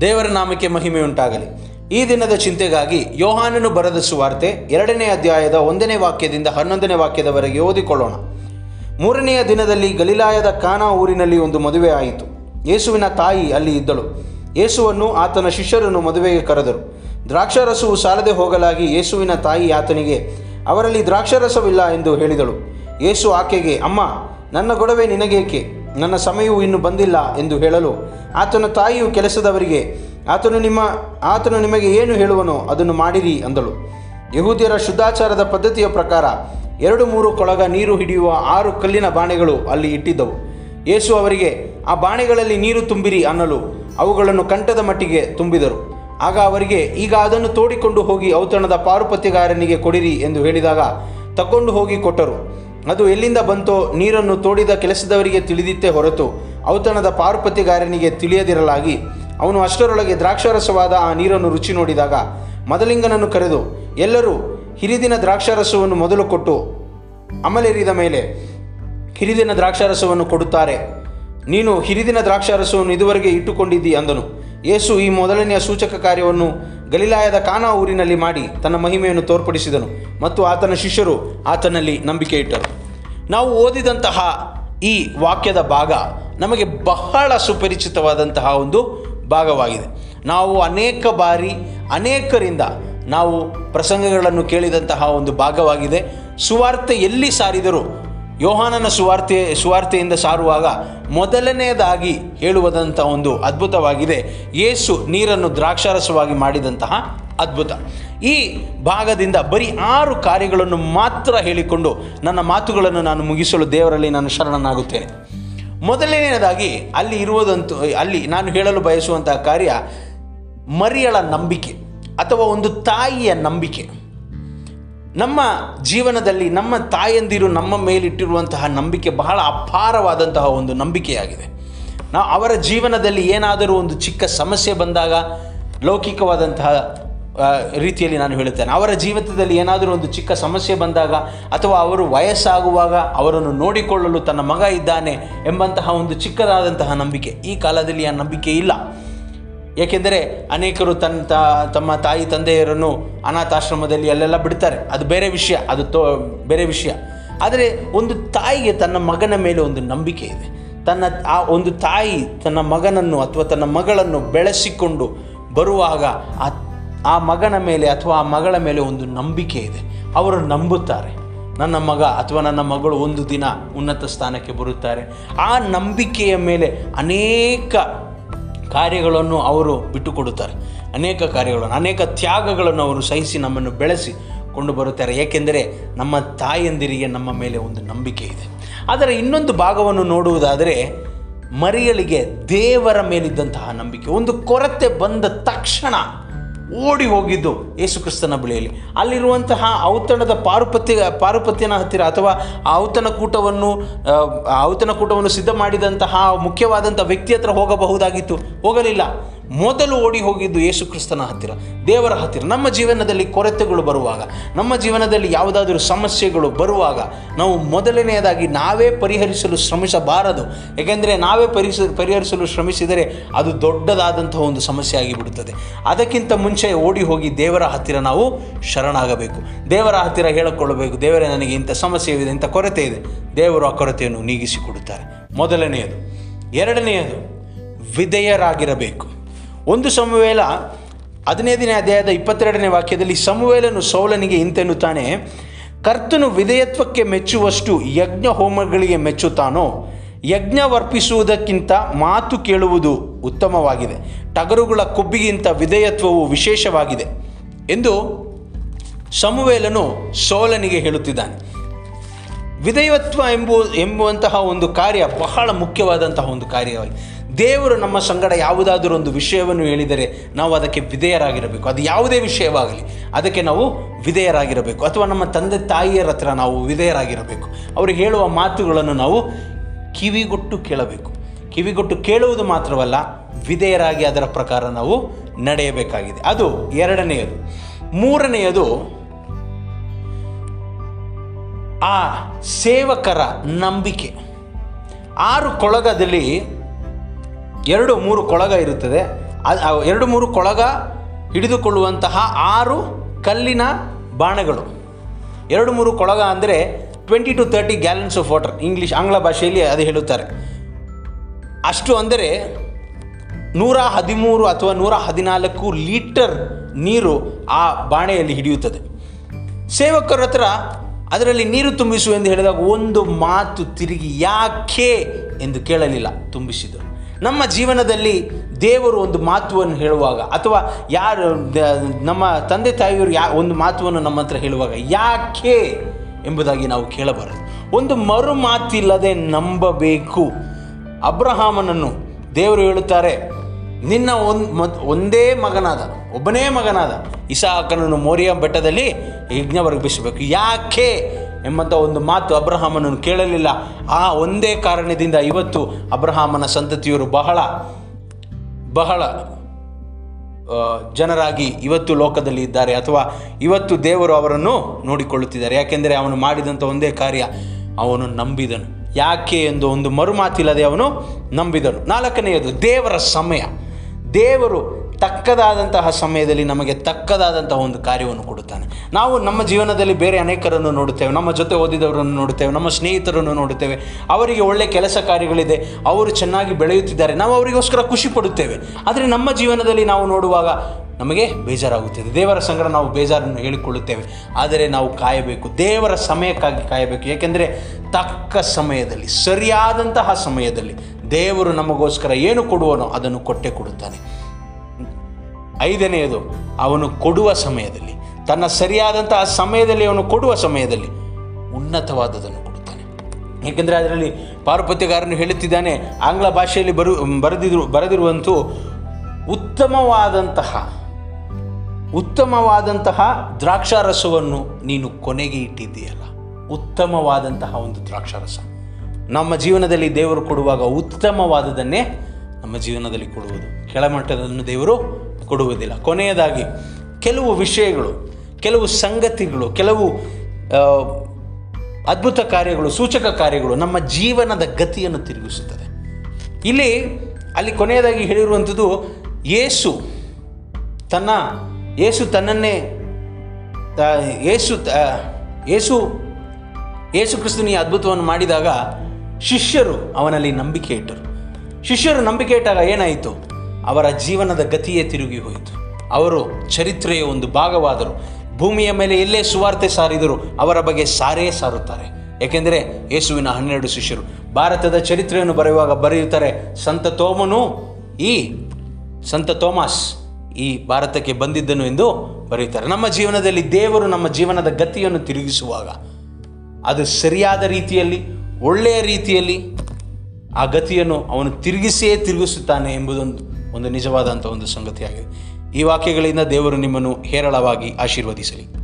ದೇವರ ನಾಮಕ್ಕೆ ಮಹಿಮೆ ಉಂಟಾಗಲಿ. ಈ ದಿನದ ಚಿಂತೆಗಾಗಿ ಯೋಹಾನನು ಬರೆದ ಸುವಾರ್ತೆ ಎರಡನೇ ಅಧ್ಯಾಯದ ಒಂದನೇ ವಾಕ್ಯದಿಂದ ಹನ್ನೊಂದನೇ ವಾಕ್ಯದವರೆಗೆ ಓದಿಕೊಳ್ಳೋಣ. ಮೂರನೆಯ ದಿನದಲ್ಲಿ ಗಲಿಲಾಯದ ಕಾನಾ ಊರಿನಲ್ಲಿ ಒಂದು ಮದುವೆ ಆಯಿತು. ಯೇಸುವಿನ ತಾಯಿ ಅಲ್ಲಿ ಇದ್ದಳು. ಯೇಸುವನ್ನು ಆತನ ಶಿಷ್ಯರನ್ನು ಮದುವೆಗೆ ಕರೆದರು. ದ್ರಾಕ್ಷಾರಸವು ಸಾಲದೆ ಹೋಗಲಾಗಿ ಯೇಸುವಿನ ತಾಯಿ ಆತನಿಗೆ, ಅವರಲ್ಲಿ ದ್ರಾಕ್ಷಾರಸವಿಲ್ಲ ಎಂದು ಹೇಳಿದಳು. ಯೇಸು ಆಕೆಗೆ, ಅಮ್ಮ, ನನ್ನ ಗೊಡವೆ ನಿನಗೇಕೆ? ನನ್ನ ಸಮಯವು ಇನ್ನು ಬಂದಿಲ್ಲ ಎಂದು ಹೇಳಲು ಆತನ ತಾಯಿಯು ಕೆಲಸದವರಿಗೆ, ಆತನು ನಿಮ್ಮ, ಆತನು ನಿಮಗೆ ಏನು ಹೇಳುವನೋ ಅದನ್ನು ಮಾಡಿರಿ ಅಂದಳು. ಯಹೂದ್ಯರ ಶುದ್ಧಾಚಾರದ ಪದ್ಧತಿಯ ಪ್ರಕಾರ ಎರಡು ಮೂರು ಕೊಳಗ ನೀರು ಹಿಡಿಯುವ ಆರು ಕಲ್ಲಿನ ಬಾಣೆಗಳು ಅಲ್ಲಿ ಇಟ್ಟಿದ್ದವು. ಯೇಸು ಅವರಿಗೆ, ಆ ಬಾಣೆಗಳಲ್ಲಿ ನೀರು ತುಂಬಿರಿ ಅನ್ನಲು ಅವುಗಳನ್ನು ಕಂಠದ ಮಟ್ಟಿಗೆ ತುಂಬಿದರು. ಆಗ ಅವರಿಗೆ, ಈಗ ಅದನ್ನು ತೋಡಿಕೊಂಡು ಹೋಗಿ ಔತಣದ ಪಾರುಪತ್ಯಗಾರನಿಗೆ ಕೊಡಿರಿ ಎಂದು ಹೇಳಿದಾಗ ತಕೊಂಡು ಹೋಗಿ ಕೊಟ್ಟರು. ಅದು ಎಲ್ಲಿಂದ ಬಂತೋ ನೀರನ್ನು ತೋಡಿದ ಕೆಲಸದವರಿಗೆ ತಿಳಿದಿತ್ತೇ ಹೊರತು ಔತಣದ ಪಾರ್ಪತಿಗಾರನಿಗೆ ತಿಳಿಯದಿರಲಾಗಿ. ಅವನು ಅಷ್ಟರೊಳಗೆ ದ್ರಾಕ್ಷಾರಸವಾದ ಆ ನೀರನ್ನು ರುಚಿ ನೋಡಿದಾಗ ಮದಲಿಂಗನನ್ನು ಕರೆದು, ಎಲ್ಲರೂ ಹಿರಿದಿನ ದ್ರಾಕ್ಷಾರಸವನ್ನು ಮೊದಲು ಕೊಟ್ಟು, ಅಮಲೇರಿದ ಮೇಲೆ ಹಿರಿದಿನ ದ್ರಾಕ್ಷಾರಸವನ್ನು ಕೊಡುತ್ತಾರೆ. ನೀನು ಹಿರಿದಿನ ದ್ರಾಕ್ಷಾರಸವನ್ನು ಇದುವರೆಗೆ ಇಟ್ಟುಕೊಂಡಿದ್ದಿ ಅಂದನು. ಯೇಸು ಈ ಮೊದಲನೆಯ ಸೂಚಕ ಕಾರ್ಯವನ್ನು ಗಲಿಲಾಯದ ಕಾನಾ ಊರಿನಲ್ಲಿ ಮಾಡಿ ತನ್ನ ಮಹಿಮೆಯನ್ನು ತೋರ್ಪಡಿಸಿದನು ಮತ್ತು ಆತನ ಶಿಷ್ಯರು ಆತನಲ್ಲಿ ನಂಬಿಕೆ ಇಟ್ಟರು. ನಾವು ಓದಿದಂತಹ ಈ ವಾಕ್ಯದ ಭಾಗ ನಮಗೆ ಬಹಳ ಸುಪರಿಚಿತವಾದಂತಹ ಒಂದು ಭಾಗವಾಗಿದೆ. ನಾವು ಅನೇಕ ಬಾರಿ ಅನೇಕರಿಂದ ನಾವು ಪ್ರಸಂಗಗಳನ್ನು ಕೇಳಿದಂತಹ ಒಂದು ಭಾಗವಾಗಿದೆ. ಸುವಾರ್ತೆ ಎಲ್ಲಿ ಸಾರಿದರೂ ಯೋಹಾನನ ಸುವಾರ್ತೆ, ಸುವಾರ್ತೆಯಿಂದ ಸಾರುವಾಗ ಮೊದಲನೆಯದಾಗಿ ಹೇಳುವುದಂಥ ಒಂದು ಅದ್ಭುತವಾಗಿದೆ. ಯೇಸು ನೀರನ್ನು ದ್ರಾಕ್ಷಾರಸವಾಗಿ ಮಾಡಿದಂತಹ ಅದ್ಭುತ. ಈ ಭಾಗದಿಂದ ಬರೀ ಆರು ಕಾರ್ಯಗಳನ್ನು ಮಾತ್ರ ಹೇಳಿಕೊಂಡು ನನ್ನ ಮಾತುಗಳನ್ನು ನಾನು ಮುಗಿಸಲು ದೇವರಲ್ಲಿ ನಾನು ಶರಣನಾಗುತ್ತೇನೆ. ಮೊದಲನೆಯದಾಗಿ ಅಲ್ಲಿ ಇರುವುದಂತೂ, ಅಲ್ಲಿ ನಾನು ಹೇಳಲು ಬಯಸುವಂತಹ ಕಾರ್ಯ ಮರಿಯಳ ನಂಬಿಕೆ ಅಥವಾ ಒಂದು ತಾಯಿಯ ನಂಬಿಕೆ. ನಮ್ಮ ಜೀವನದಲ್ಲಿ ನಮ್ಮ ತಾಯಂದಿರು ನಮ್ಮ ಮೇಲಿಟ್ಟಿರುವಂತಹ ನಂಬಿಕೆ ಬಹಳ ಅಪಾರವಾದಂತಹ ಒಂದು ನಂಬಿಕೆಯಾಗಿದೆ. ನಾವು ಅವರ ಜೀವನದಲ್ಲಿ ಏನಾದರೂ ಒಂದು ಚಿಕ್ಕ ಸಮಸ್ಯೆ ಬಂದಾಗ ಲೌಕಿಕವಾದಂತಹ ರೀತಿಯಲ್ಲಿ ನಾನು ಹೇಳುತ್ತೇನೆ. ಅವರ ಜೀವಿತದಲ್ಲಿ ಏನಾದರೂ ಒಂದು ಚಿಕ್ಕ ಸಮಸ್ಯೆ ಬಂದಾಗ ಅಥವಾ ಅವರು ವಯಸ್ಸಾಗುವಾಗ ಅವರನ್ನು ನೋಡಿಕೊಳ್ಳಲು ತನ್ನ ಮಗ ಇದ್ದಾನೆ ಎಂಬಂತಹ ಒಂದು ಚಿಕ್ಕದಾದಂತಹ ನಂಬಿಕೆ ಈ ಕಾಲದಲ್ಲಿ ಆ ನಂಬಿಕೆ ಇಲ್ಲ. ಏಕೆಂದರೆ ಅನೇಕರು ತನ್ನ ತ, ತಮ್ಮ ತಾಯಿ ತಂದೆಯರನ್ನು ಅನಾಥಾಶ್ರಮದಲ್ಲಿ ಅಲ್ಲೆಲ್ಲ ಬಿಡ್ತಾರೆ. ಅದು ಬೇರೆ ವಿಷಯ, ಅದು ತೋ, ಬೇರೆ ವಿಷಯ. ಆದರೆ ಒಂದು ತಾಯಿಗೆ ತನ್ನ ಮಗನ ಮೇಲೆ ಒಂದು ನಂಬಿಕೆ ಇದೆ. ತನ್ನ ಆ ಒಂದು ತಾಯಿ ತನ್ನ ಮಗನನ್ನು ಅಥವಾ ತನ್ನ ಮಗಳನ್ನು ಬೆಳೆಸಿಕೊಂಡು ಬರುವಾಗ ಆ ಆ ಮಗನ ಮೇಲೆ ಅಥವಾ ಆ ಮಗಳ ಮೇಲೆ ಒಂದು ನಂಬಿಕೆ ಇದೆ. ಅವರು ನಂಬುತ್ತಾರೆ. ನನ್ನ ಮಗ ಅಥವಾ ನನ್ನ ಮಗಳು ಒಂದು ದಿನ ಉನ್ನತ ಸ್ಥಾನಕ್ಕೆ ಬರುತ್ತಾರೆ. ಆ ನಂಬಿಕೆಯ ಮೇಲೆ ಅನೇಕ ಕಾರ್ಯಗಳನ್ನು ಅವರು ಬಿಟ್ಟುಕೊಡುತ್ತಾರೆ. ಅನೇಕ ಕಾರ್ಯಗಳನ್ನು, ಅನೇಕ ತ್ಯಾಗಗಳನ್ನು ಅವರು ಸಹಿಸಿ ನಮ್ಮನ್ನು ಬೆಳೆಸಿ ಕೊಂಡು ಬರುತ್ತಾರೆ. ಏಕೆಂದರೆ ನಮ್ಮ ತಾಯಂದಿರಿಗೆ ನಮ್ಮ ಮೇಲೆ ಒಂದು ನಂಬಿಕೆ ಇದೆ. ಆದರೆ ಇನ್ನೊಂದು ಭಾಗವನ್ನು ನೋಡುವುದಾದರೆ ಮರಿಯಲಿಗೆ ದೇವರ ಮೇಲಿದ್ದಂತಹ ನಂಬಿಕೆ. ಒಂದು ಕೊರತೆ ಬಂದ ತಕ್ಷಣ ಓಡಿ ಹೋಗಿದ್ದು ಯೇಸು ಕ್ರಿಸ್ತನ ಬಳಿಯಲ್ಲಿ. ಅಲ್ಲಿರುವಂತಹ ಔತಣದ ಪಾರುಪತ್ಯ ಪಾರುಪತ್ಯನ ಹತ್ತಿರ ಅಥವಾ ಆ ಔತಣ ಕೂಟವನ್ನು ಆ, ಆ ಔತಣ ಕೂಟವನ್ನು ಸಿದ್ಧ ಮಾಡಿದಂತಹ ಮುಖ್ಯವಾದಂಥ ವ್ಯಕ್ತಿ ಹತ್ರ ಹೋಗಬಹುದಾಗಿತ್ತು. ಹೋಗಲಿಲ್ಲ. ಮೊದಲು ಓಡಿ ಹೋಗಿದ್ದು ಯೇಸು ಕ್ರಿಸ್ತನ ಹತ್ತಿರ, ದೇವರ ಹತ್ತಿರ. ನಮ್ಮ ಜೀವನದಲ್ಲಿ ಕೊರತೆಗಳು ಬರುವಾಗ, ನಮ್ಮ ಜೀವನದಲ್ಲಿ ಯಾವುದಾದರೂ ಸಮಸ್ಯೆಗಳು ಬರುವಾಗ ನಾವು ಮೊದಲನೆಯದಾಗಿ ನಾವೇ ಪರಿಹರಿಸಲು ಶ್ರಮಿಸಬಾರದು. ಏಕೆಂದರೆ ನಾವೇ ಪರಿಸ, ಪರಿಹರಿಸಲು ಶ್ರಮಿಸಿದರೆ ಅದು ದೊಡ್ಡದಾದಂತಹ ಒಂದು ಸಮಸ್ಯೆ ಆಗಿಬಿಡುತ್ತದೆ. ಅದಕ್ಕಿಂತ ಮುಂಚೆ ಓಡಿ ಹೋಗಿ ದೇವರ ಹತ್ತಿರ ನಾವು ಶರಣಾಗಬೇಕು. ದೇವರ ಹತ್ತಿರ ಹೇಳಿಕೊಳ್ಳಬೇಕು, ದೇವರೇ ನನಗೆ ಇಂಥ ಸಮಸ್ಯೆ ಇದೆ ಇಂಥ ಕೊರತೆ ಇದೆ. ದೇವರು ಆ ಕೊರತೆಯನ್ನು ನೀಗಿಸಿಕೊಡುತ್ತಾರೆ. ಮೊದಲನೆಯದು. ಎರಡನೆಯದು, ವಿಧೇಯರಾಗಿರಬೇಕು. ಒಂದು ಸಮುವೇಲ ಹದಿನೈದನೇ ಅಧ್ಯಾಯದ ಇಪ್ಪತ್ತೆರಡನೇ ವಾಕ್ಯದಲ್ಲಿ ಸಮುವೇಲನು ಸೌಲನಿಗೆ ಇಂತೆನ್ನುತ್ತಾನೆ, ಕರ್ತನು ವಿಧೇಯತ್ವಕ್ಕೆ ಮೆಚ್ಚುವಷ್ಟು ಯಜ್ಞ ಹೋಮಗಳಿಗೆ ಮೆಚ್ಚುತ್ತಾನೋ, ಯಜ್ಞವರ್ಪಿಸುವುದಕ್ಕಿಂತ ಮಾತು ಕೇಳುವುದು ಉತ್ತಮವಾಗಿದೆ. ಟಗರುಗಳ ಕೊಬ್ಬಿಗಿಂತ ವಿಧೇಯತ್ವವು ವಿಶೇಷವಾಗಿದೆ ಎಂದು ಸಮುವೇಲನು ಸೋಲನಿಗೆ ಹೇಳುತ್ತಿದ್ದಾನೆ. ವಿಧೇಯತ್ವ ಎಂಬು, ಎಂಬುವಂತಹ ಒಂದು ಕಾರ್ಯ ಬಹಳ ಮುಖ್ಯವಾದಂತಹ ಒಂದು ಕಾರ್ಯವಾಗಿದೆ. ದೇವರು ನಮ್ಮ ಸಂಗಡ ಯಾವುದಾದರೂ ಒಂದು ವಿಷಯವನ್ನು ಹೇಳಿದರೆ ನಾವು ಅದಕ್ಕೆ ವಿಧೇಯರಾಗಿರಬೇಕು. ಅದು ಯಾವುದೇ ವಿಷಯವಾಗಲಿ. ಅದಕ್ಕೆ ನಾವು ವಿಧೇಯರಾಗಿರಬೇಕು. ಅಥವಾ ನಮ್ಮ ತಂದೆ ತಾಯಿಯರ ಹತ್ರ ನಾವು ವಿಧೇಯರಾಗಿರಬೇಕು. ಅವರು ಹೇಳುವ ಮಾತುಗಳನ್ನು ನಾವು ಕಿವಿಗೊಟ್ಟು ಕೇಳಬೇಕು. ಕಿವಿಗೊಟ್ಟು ಕೇಳುವುದು ಮಾತ್ರವಲ್ಲ, ವಿಧೇಯರಾಗಿ ಅದರ ಪ್ರಕಾರ ನಾವು ನಡೆಯಬೇಕಾಗಿದೆ. ಅದು ಎರಡನೆಯದು. ಮೂರನೆಯದು, ಆ ಸೇವಕರ ನಂಬಿಕೆ. ಆರು ಕೊಳಗದಲ್ಲಿ ಎರಡು ಮೂರು ಕೊಳಗ ಇರುತ್ತದೆ. ಎರಡು ಮೂರು ಕೊಳಗ ಹಿಡಿದುಕೊಳ್ಳುವಂತಹ ಆರು ಕಲ್ಲಿನ ಬಾಣಗಳು. ಎರಡು ಮೂರು ಕೊಳಗ ಅಂದರೆ twenty to thirty gallons of water English ಆಂಗ್ಲ ಭಾಷೆಯಲ್ಲಿ ಅದು ಹೇಳುತ್ತಾರೆ. ಅಷ್ಟು ಅಂದರೆ ನೂರ ಹದಿಮೂರು ಅಥವಾ ನೂರ ಹದಿನಾಲ್ಕು ಲೀಟರ್ ನೀರು ಆ ಬಾಣೆಯಲ್ಲಿ ಹಿಡಿಯುತ್ತದೆ. ಸೇವಕರ ಹತ್ರ ಅದರಲ್ಲಿ ನೀರು ತುಂಬಿಸು ಎಂದು ಹೇಳಿದಾಗ ಒಂದು ಮಾತು ತಿರುಗಿ, ಯಾಕೆ? ಎಂದು ಕೇಳಲಿಲ್ಲ, ತುಂಬಿಸಿದರು. ನಮ್ಮ ಜೀವನದಲ್ಲಿ ದೇವರು ಒಂದು ಮಾತುವನ್ನು ಹೇಳುವಾಗ ಅಥವಾ ಯಾರು ನಮ್ಮ ತಂದೆ ತಾಯಿಯವರು ಯಾ, ಒಂದು ಮಾತುವನ್ನು ನಮ್ಮ ಹತ್ರ ಹೇಳುವಾಗ ಯಾಕೆ ಎಂಬುದಾಗಿ ನಾವು ಕೇಳಬಾರದು. ಒಂದು ಮರು ಮಾತಿಲ್ಲದೆ ನಂಬಬೇಕು. ಅಬ್ರಹಾಮನನ್ನು ದೇವರು ಹೇಳುತ್ತಾರೆ, ನಿನ್ನ ಒಂದು ಒಂದೇ ಮಗನಾದ, ಒಬ್ಬನೇ ಮಗನಾದ ಇಸಾಕನನ್ನು ಮೋರಿಯ ಬೆಟ್ಟದಲ್ಲಿ ಯಜ್ಞವರ್ಗಿಸಬೇಕು ಯಾಕೆ? ಎಂಬಂಥ ಒಂದು ಮಾತು ಅಬ್ರಹಾಮನನ್ನು ಕೇಳಲಿಲ್ಲ. ಆ ಒಂದೇ ಕಾರಣದಿಂದ ಇವತ್ತು ಅಬ್ರಹಾಮನ ಸಂತತಿಯವರು ಬಹಳ ಬಹಳ ಜನರಾಗಿ ಇವತ್ತು ಲೋಕದಲ್ಲಿ ಇದ್ದಾರೆ. ಅಥವಾ ಇವತ್ತು ದೇವರು ಅವರನ್ನು ನೋಡಿಕೊಳ್ಳುತ್ತಿದ್ದಾರೆ. ಯಾಕೆಂದರೆ ಅವನು ಮಾಡಿದಂಥ ಒಂದೇ ಕಾರ್ಯ, ಅವನು ನಂಬಿದನು. ಯಾಕೆ ಎಂದು ಒಂದು ಮರುಮಾತಿಲ್ಲದೆ ಅವನು ನಂಬಿದನು. ನಾಲ್ಕನೆಯದು ದೇವರ ಸಮಯ. ದೇವರು ತಕ್ಕದಾದಂತಹ ಸಮಯದಲ್ಲಿ ನಮಗೆ ತಕ್ಕದಾದಂತಹ ಒಂದು ಕಾರ್ಯವನ್ನು ಕೊಡುತ್ತಾನೆ. ನಾವು ನಮ್ಮ ಜೀವನದಲ್ಲಿ ಬೇರೆ ಅನೇಕರನ್ನು ನೋಡುತ್ತೇವೆ. ನಮ್ಮ ಜೊತೆ ಓದಿದವರನ್ನು ನೋಡುತ್ತೇವೆ. ನಮ್ಮ ಸ್ನೇಹಿತರನ್ನು ನೋಡುತ್ತೇವೆ. ಅವರಿಗೆ ಒಳ್ಳೆ ಕೆಲಸ ಕಾರ್ಯಗಳಿದೆ. ಅವರು ಚೆನ್ನಾಗಿ ಬೆಳೆಯುತ್ತಿದ್ದಾರೆ. ನಾವು ಅವರಿಗೋಸ್ಕರ ಖುಷಿ ಪಡುತ್ತೇವೆ. ಆದರೆ ನಮ್ಮ ಜೀವನದಲ್ಲಿ ನಾವು ನೋಡುವಾಗ ನಮಗೆ ಬೇಜಾರಾಗುತ್ತದೆ. ದೇವರ ಸಂಗಡ ನಾವು ಬೇಜಾರನ್ನು ಹೇಳಿಕೊಳ್ಳುತ್ತೇವೆ. ಆದರೆ ನಾವು ಕಾಯಬೇಕು. ದೇವರ ಸಮಯಕ್ಕಾಗಿ ಕಾಯಬೇಕು. ಏಕೆಂದರೆ ತಕ್ಕ ಸಮಯದಲ್ಲಿ, ಸರಿಯಾದಂತಹ ಸಮಯದಲ್ಲಿ ದೇವರು ನಮಗೋಸ್ಕರ ಏನು ಕೊಡುವನೋ ಅದನ್ನು ಕೊಟ್ಟೇ ಕೊಡುತ್ತಾನೆ. ಐದನೆಯದು, ಅವನು ಕೊಡುವ ಸಮಯದಲ್ಲಿ. ತನ್ನ ಸರಿಯಾದಂತಹ ಸಮಯದಲ್ಲಿ ಅವನು ಕೊಡುವ ಸಮಯದಲ್ಲಿ ಉನ್ನತವಾದದನ್ನು ಕೊಡುತ್ತಾನೆ. ಏಕೆಂದರೆ ಅದರಲ್ಲಿ ಪಾರುಪತ್ಯಗಾರನು ಹೇಳುತ್ತಿದ್ದಾನೆ, ಆಂಗ್ಲ ಭಾಷೆಯಲ್ಲಿ ಬರು ಬರೆದಿರು ಬರೆದಿರುವಂತೂ ಉತ್ತಮವಾದಂತಹ ಉತ್ತಮವಾದಂತಹ ದ್ರಾಕ್ಷಾರಸವನ್ನು ನೀನು ಕೊನೆಗೆ ಇಟ್ಟಿದ್ದೀಯಲ್ಲ. ಉತ್ತಮವಾದಂತಹ ಒಂದು ದ್ರಾಕ್ಷಾರಸ. ನಮ್ಮ ಜೀವನದಲ್ಲಿ ದೇವರು ಕೊಡುವಾಗ ಉತ್ತಮವಾದದನ್ನೇ ನಮ್ಮ ಜೀವನದಲ್ಲಿ ಕೊಡುವುದು. ಕೆಳಮಟ್ಟದನ್ನು ದೇವರು ಕೊಡುವುದಿಲ್ಲ. ಕೊನೆಯದಾಗಿ, ಕೆಲವು ವಿಷಯಗಳು, ಕೆಲವು ಸಂಗತಿಗಳು, ಕೆಲವು ಅದ್ಭುತ ಕಾರ್ಯಗಳು, ಸೂಚಕ ಕಾರ್ಯಗಳು ನಮ್ಮ ಜೀವನದ ಗತಿಯನ್ನು ತಿರುಗಿಸುತ್ತದೆ. ಇಲ್ಲಿ, ಅಲ್ಲಿ ಕೊನೆಯದಾಗಿ ಹೇಳಿರುವಂಥದ್ದು ಯೇಸು ತನ್ನ ಯೇಸು ತನ್ನನ್ನೇ ಏಸು ಯೇಸು ಯೇಸು ಕ್ರಿಸ್ತನು ಈ ಅದ್ಭುತವನ್ನು ಮಾಡಿದಾಗ ಶಿಷ್ಯರು ಅವನಲ್ಲಿ ನಂಬಿಕೆ ಇಟ್ಟರು. ಶಿಷ್ಯರು ನಂಬಿಕೆ ಇಟ್ಟಾಗ ಏನಾಯಿತು? ಅವರ ಜೀವನದ ಗತಿಯೇ ತಿರುಗಿ ಹೋಯಿತು. ಅವರು ಚರಿತ್ರೆಯ ಒಂದು ಭಾಗವಾದರು. ಭೂಮಿಯ ಮೇಲೆ ಎಲ್ಲೇ ಸುವಾರ್ತೆ ಸಾರಿದರು ಅವರ ಬಗ್ಗೆ ಸಾರೇ ಸಾರುತ್ತಾರೆ. ಏಕೆಂದರೆ ಯೇಸುವಿನ ಹನ್ನೆರಡು ಶಿಷ್ಯರು ಭಾರತದ ಚರಿತ್ರೆಯನ್ನು ಬರೆಯುವಾಗ ಬರೆಯುತ್ತಾರೆ, ಸಂತ ತೋಮನು ಈ, ಸಂತ ತೋಮಾಸ್ ಈ ಭಾರತಕ್ಕೆ ಬಂದಿದ್ದನು ಎಂದು ಬರೆಯುತ್ತಾರೆ. ನಮ್ಮ ಜೀವನದಲ್ಲಿ ದೇವರು ನಮ್ಮ ಜೀವನದ ಗತಿಯನ್ನು ತಿರುಗಿಸುವಾಗ ಅದು ಸರಿಯಾದ ರೀತಿಯಲ್ಲಿ, ಒಳ್ಳೆಯ ರೀತಿಯಲ್ಲಿ ಆ ಗತಿಯನ್ನು ಅವನು ತಿರುಗಿಸಿಯೇ ತಿರುಗಿಸುತ್ತಾನೆ ಎಂಬುದೊಂದು ಒಂದು ನಿಜವಾದಂಥ ಒಂದು ಸಂಗತಿಯಾಗಿದೆ. ಈ ವಾಕ್ಯಗಳಿಂದ ದೇವರು ನಿಮ್ಮನ್ನು ಹೇರಳವಾಗಿ ಆಶೀರ್ವದಿಸಲಿ.